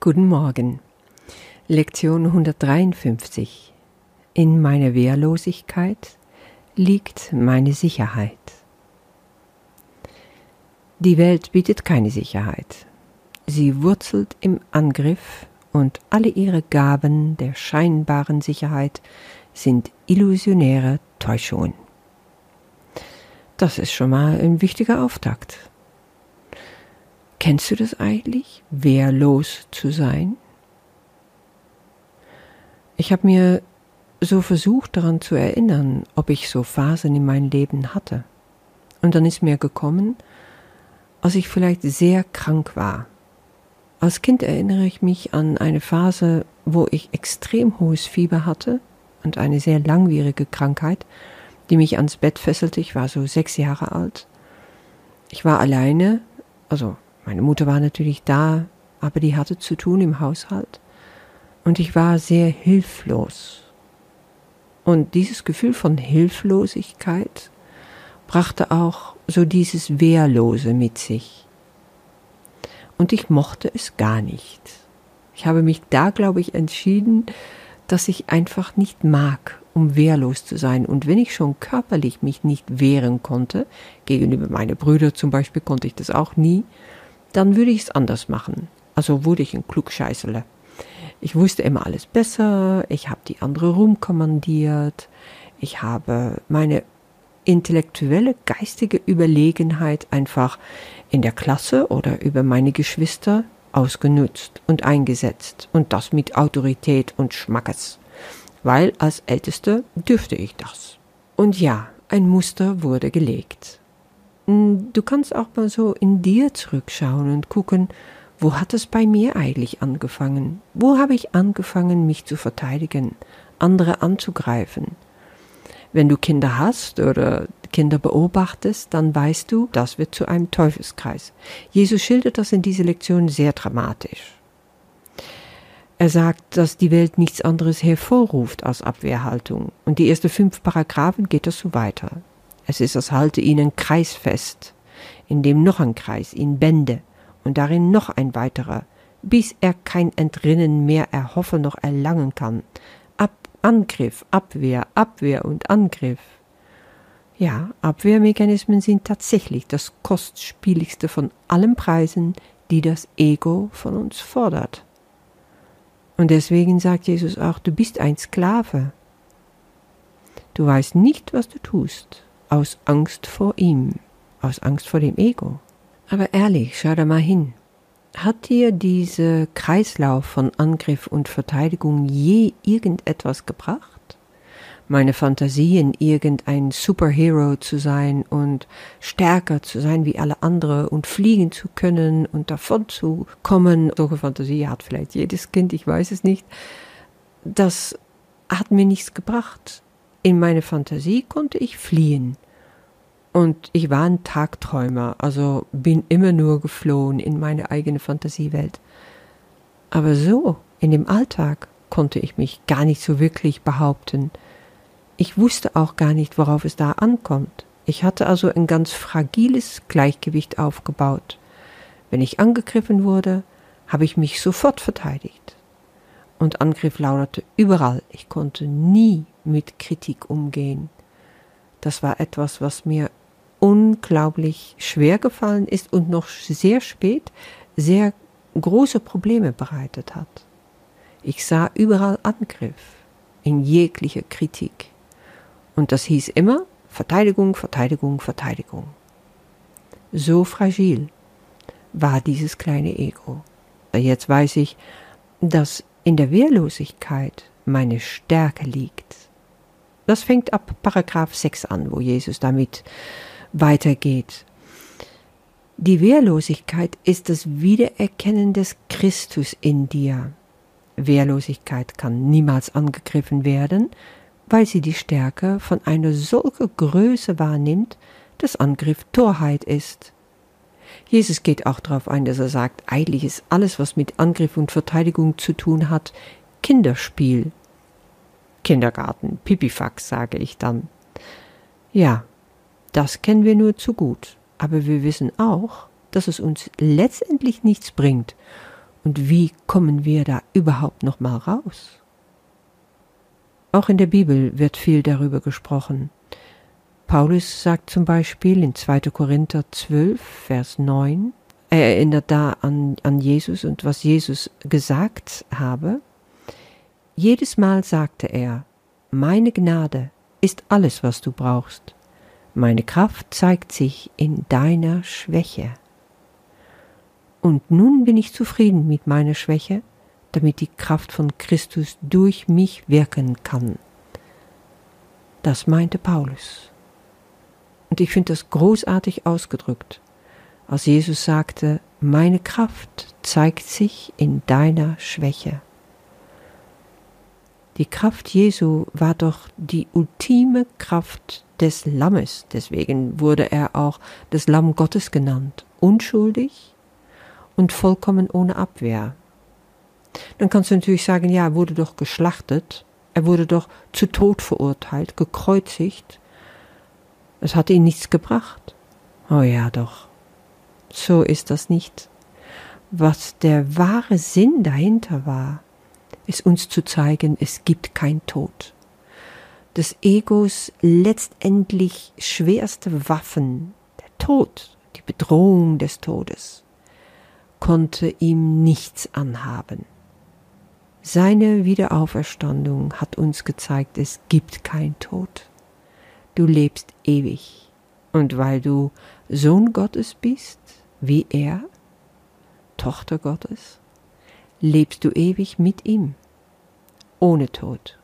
Guten Morgen. Lektion 153. In meiner Wehrlosigkeit liegt meine Sicherheit. Die Welt bietet keine Sicherheit. Sie wurzelt im Angriff und alle ihre Gaben der scheinbaren Sicherheit sind illusionäre Täuschungen. Das ist schon mal ein wichtiger Auftakt. Kennst du das eigentlich, wehrlos zu sein? Ich habe mir so versucht daran zu erinnern, ob ich so Phasen in meinem Leben hatte. Und dann ist mir gekommen, als ich vielleicht sehr krank war. Als Kind erinnere ich mich an eine Phase, wo ich extrem hohes Fieber hatte und eine sehr langwierige Krankheit, die mich ans Bett fesselte. Ich war so sechs Jahre alt. Ich war alleine, also meine Mutter war natürlich da, aber die hatte zu tun im Haushalt. Und ich war sehr hilflos. Und dieses Gefühl von Hilflosigkeit brachte auch so dieses Wehrlose mit sich. Und ich mochte es gar nicht. Ich habe mich da, glaube ich, entschieden, dass ich einfach nicht mag, um wehrlos zu sein. Und wenn ich schon körperlich mich nicht wehren konnte, gegenüber meinen Brüdern zum Beispiel konnte ich das auch nie, dann würde ich es anders machen. Also wurde ich ein Klugscheißerle. Ich wusste immer alles besser, ich habe die andere rumkommandiert, ich habe meine intellektuelle, geistige Überlegenheit einfach in der Klasse oder über meine Geschwister ausgenutzt und eingesetzt und das mit Autorität und Schmackes, weil als Älteste dürfte ich das. Und ja, ein Muster wurde gelegt. Du kannst auch mal so in dir zurückschauen und gucken, wo hat es bei mir eigentlich angefangen? Wo habe ich angefangen, mich zu verteidigen, andere anzugreifen? Wenn du Kinder hast oder Kinder beobachtest, dann weißt du, das wird zu einem Teufelskreis. Jesus schildert das in dieser Lektion sehr dramatisch. Er sagt, dass die Welt nichts anderes hervorruft als Abwehrhaltung. Und die ersten fünf Paragraphen geht das so weiter. Es ist, als halte ihn ein Kreis fest, in dem noch ein Kreis ihn bände und darin noch ein weiterer, bis er kein Entrinnen mehr erhoffen noch erlangen kann. Ab Angriff, Abwehr, Abwehr und Angriff. Ja, Abwehrmechanismen sind tatsächlich das kostspieligste von allen Preisen, die das Ego von uns fordert. Und deswegen sagt Jesus auch, du bist ein Sklave. Du weißt nicht, was du tust aus Angst vor ihm, aus Angst vor dem Ego. Aber ehrlich, schau da mal hin. Hat dir dieser Kreislauf von Angriff und Verteidigung je irgendetwas gebracht? Meine Fantasien, irgendein Superhero zu sein und stärker zu sein wie alle anderen und fliegen zu können und davon zu kommen. Solche Fantasie hat vielleicht jedes Kind, ich weiß es nicht. Das hat mir nichts gebracht. In meine Fantasie konnte ich fliehen. Und ich war ein Tagträumer, also bin immer nur geflohen in meine eigene Fantasiewelt. Aber so, in dem Alltag, konnte ich mich gar nicht so wirklich behaupten. Ich wusste auch gar nicht, worauf es da ankommt. Ich hatte also ein ganz fragiles Gleichgewicht aufgebaut. Wenn ich angegriffen wurde, habe ich mich sofort verteidigt und Angriff lautete überall. Ich konnte nie mit Kritik umgehen. Das war etwas, was mir unglaublich schwer gefallen ist und noch sehr spät sehr große Probleme bereitet hat. Ich sah überall Angriff, in jeglicher Kritik. Und das hieß immer Verteidigung, Verteidigung, Verteidigung. So fragil war dieses kleine Ego. Jetzt weiß ich, dass in der Wehrlosigkeit meine Stärke liegt. Das fängt ab Paragraph 6 an, wo Jesus damit weitergeht. Die Wehrlosigkeit ist das Wiedererkennen des Christus in dir. Wehrlosigkeit kann niemals angegriffen werden, weil sie die Stärke von einer solchen Größe wahrnimmt, dass Angriff Torheit ist. Jesus geht auch darauf ein, dass er sagt, eigentlich ist alles, was mit Angriff und Verteidigung zu tun hat, Kinderspiel. Kindergarten, Pipifax, sage ich dann. Ja, das kennen wir nur zu gut, aber wir wissen auch, dass es uns letztendlich nichts bringt Und wie kommen wir da überhaupt noch mal raus? Auch in der Bibel wird viel darüber gesprochen. Paulus sagt zum Beispiel in 2. Korinther 12, Vers 9, er erinnert da an, an Jesus und was Jesus gesagt habe. Jedes Mal sagte er, meine Gnade ist alles, was du brauchst. Meine Kraft zeigt sich in deiner Schwäche. Und nun bin ich zufrieden mit meiner Schwäche, damit die Kraft von Christus durch mich wirken kann. Das meinte Paulus. Und ich finde das großartig ausgedrückt, als Jesus sagte, meine Kraft zeigt sich in deiner Schwäche. Die Kraft Jesu war doch die ultime Kraft des Lammes, deswegen wurde er auch das Lamm Gottes genannt, unschuldig und vollkommen ohne Abwehr. Dann kannst du natürlich sagen, ja, er wurde doch geschlachtet, er wurde doch zu Tod verurteilt, gekreuzigt, es hatte ihn nichts gebracht. Oh ja, doch. So ist das nicht. Was der wahre Sinn dahinter war, ist uns zu zeigen, es gibt kein Tod. Des Egos letztendlich schwerste Waffen, der Tod, die Bedrohung des Todes, konnte ihm nichts anhaben. Seine Wiederauferstandung hat uns gezeigt, es gibt kein Tod du lebst ewig. Und weil du Sohn Gottes bist, wie er, Tochter Gottes, lebst du ewig mit ihm, ohne Tod.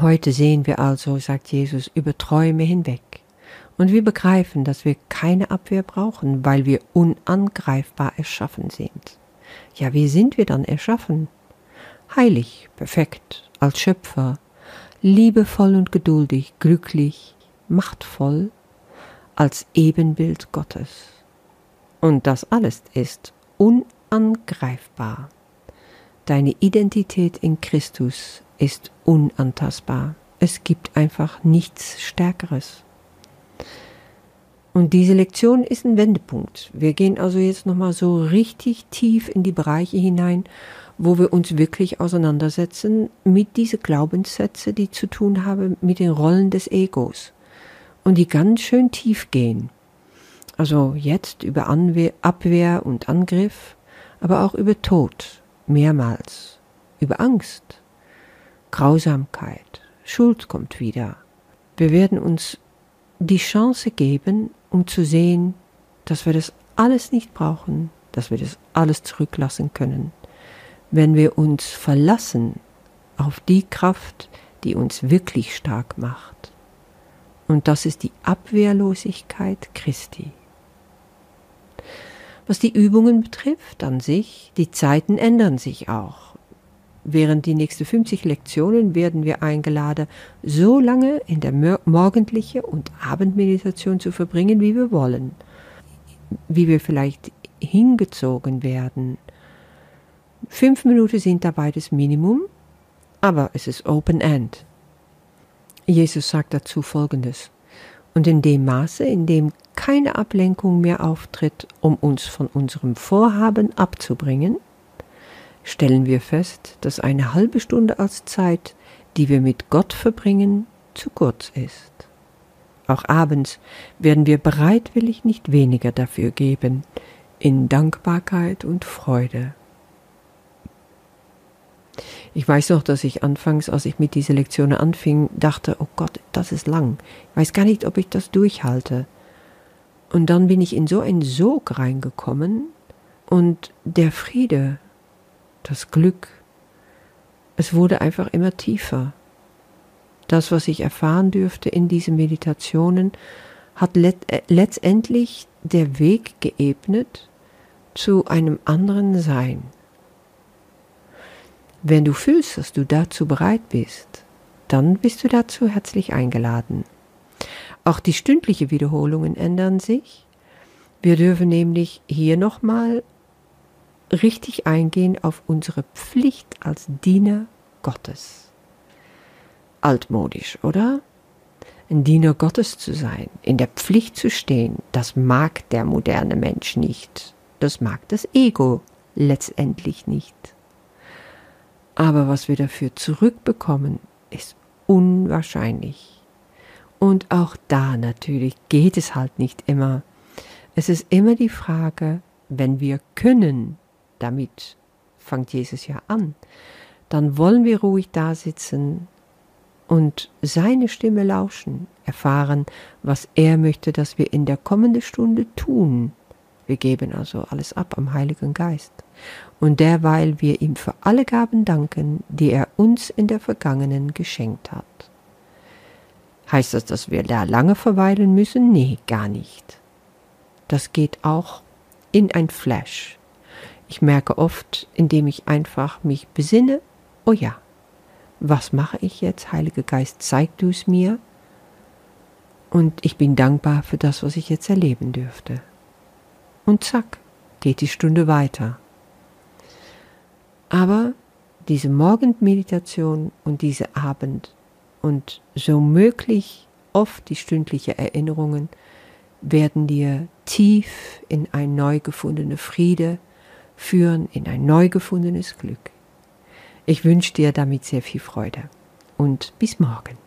Heute sehen wir also, sagt Jesus, über Träume hinweg. Und wir begreifen, dass wir keine Abwehr brauchen, weil wir unangreifbar erschaffen sind. Ja, wie sind wir dann erschaffen? Heilig, perfekt, als Schöpfer, liebevoll und geduldig, glücklich, machtvoll als Ebenbild Gottes. Und das alles ist unangreifbar. Deine Identität in Christus ist unantastbar. Es gibt einfach nichts Stärkeres. Und diese Lektion ist ein Wendepunkt. Wir gehen also jetzt nochmal so richtig tief in die Bereiche hinein, wo wir uns wirklich auseinandersetzen mit diesen Glaubenssätze, die zu tun haben mit den Rollen des Egos und die ganz schön tief gehen. Also jetzt über Anwehr, Abwehr und Angriff, aber auch über Tod, mehrmals, über Angst, Grausamkeit, Schuld kommt wieder. Wir werden uns die Chance geben, um zu sehen, dass wir das alles nicht brauchen, dass wir das alles zurücklassen können wenn wir uns verlassen auf die Kraft, die uns wirklich stark macht. Und das ist die Abwehrlosigkeit Christi. Was die Übungen betrifft an sich, die Zeiten ändern sich auch. Während die nächsten 50 Lektionen werden wir eingeladen, so lange in der morgendliche und Abendmeditation zu verbringen, wie wir wollen, wie wir vielleicht hingezogen werden Fünf Minuten sind dabei das Minimum, aber es ist Open End. Jesus sagt dazu Folgendes. Und in dem Maße, in dem keine Ablenkung mehr auftritt, um uns von unserem Vorhaben abzubringen, stellen wir fest, dass eine halbe Stunde als Zeit, die wir mit Gott verbringen, zu kurz ist. Auch abends werden wir bereitwillig nicht weniger dafür geben, in Dankbarkeit und Freude. Ich weiß noch, dass ich anfangs, als ich mit dieser Lektion anfing, dachte, oh Gott, das ist lang. Ich weiß gar nicht, ob ich das durchhalte. Und dann bin ich in so einen Sog reingekommen und der Friede, das Glück, es wurde einfach immer tiefer. Das, was ich erfahren dürfte in diesen Meditationen, hat let äh, letztendlich der Weg geebnet zu einem anderen Sein. Wenn du fühlst, dass du dazu bereit bist, dann bist du dazu herzlich eingeladen. Auch die stündlichen Wiederholungen ändern sich. Wir dürfen nämlich hier nochmal richtig eingehen auf unsere Pflicht als Diener Gottes. Altmodisch, oder? Ein Diener Gottes zu sein, in der Pflicht zu stehen, das mag der moderne Mensch nicht. das mag das Ego letztendlich nicht. Aber was wir dafür zurückbekommen, ist unwahrscheinlich. Und auch da natürlich geht es halt nicht immer. Es ist immer die Frage, wenn wir können, damit fängt Jesus ja an, dann wollen wir ruhig da sitzen und seine Stimme lauschen, erfahren, was er möchte, dass wir in der kommenden Stunde tun. Wir geben also alles ab am Heiligen Geist. Und derweil wir ihm für alle Gaben danken, die er uns in der Vergangenen geschenkt hat. Heißt das, dass wir da lange verweilen müssen? Nee, gar nicht. Das geht auch in ein Flash. Ich merke oft, indem ich einfach mich besinne, oh ja, was mache ich jetzt? Heiliger Geist, zeig du es mir. Und ich bin dankbar für das, was ich jetzt erleben dürfte. Und zack, geht die Stunde weiter. Aber diese Morgenmeditation und diese Abend und so möglich oft die stündliche Erinnerungen werden dir tief in ein neu gefundene Friede führen, in ein neu gefundenes Glück. Ich wünsche dir damit sehr viel Freude und bis morgen.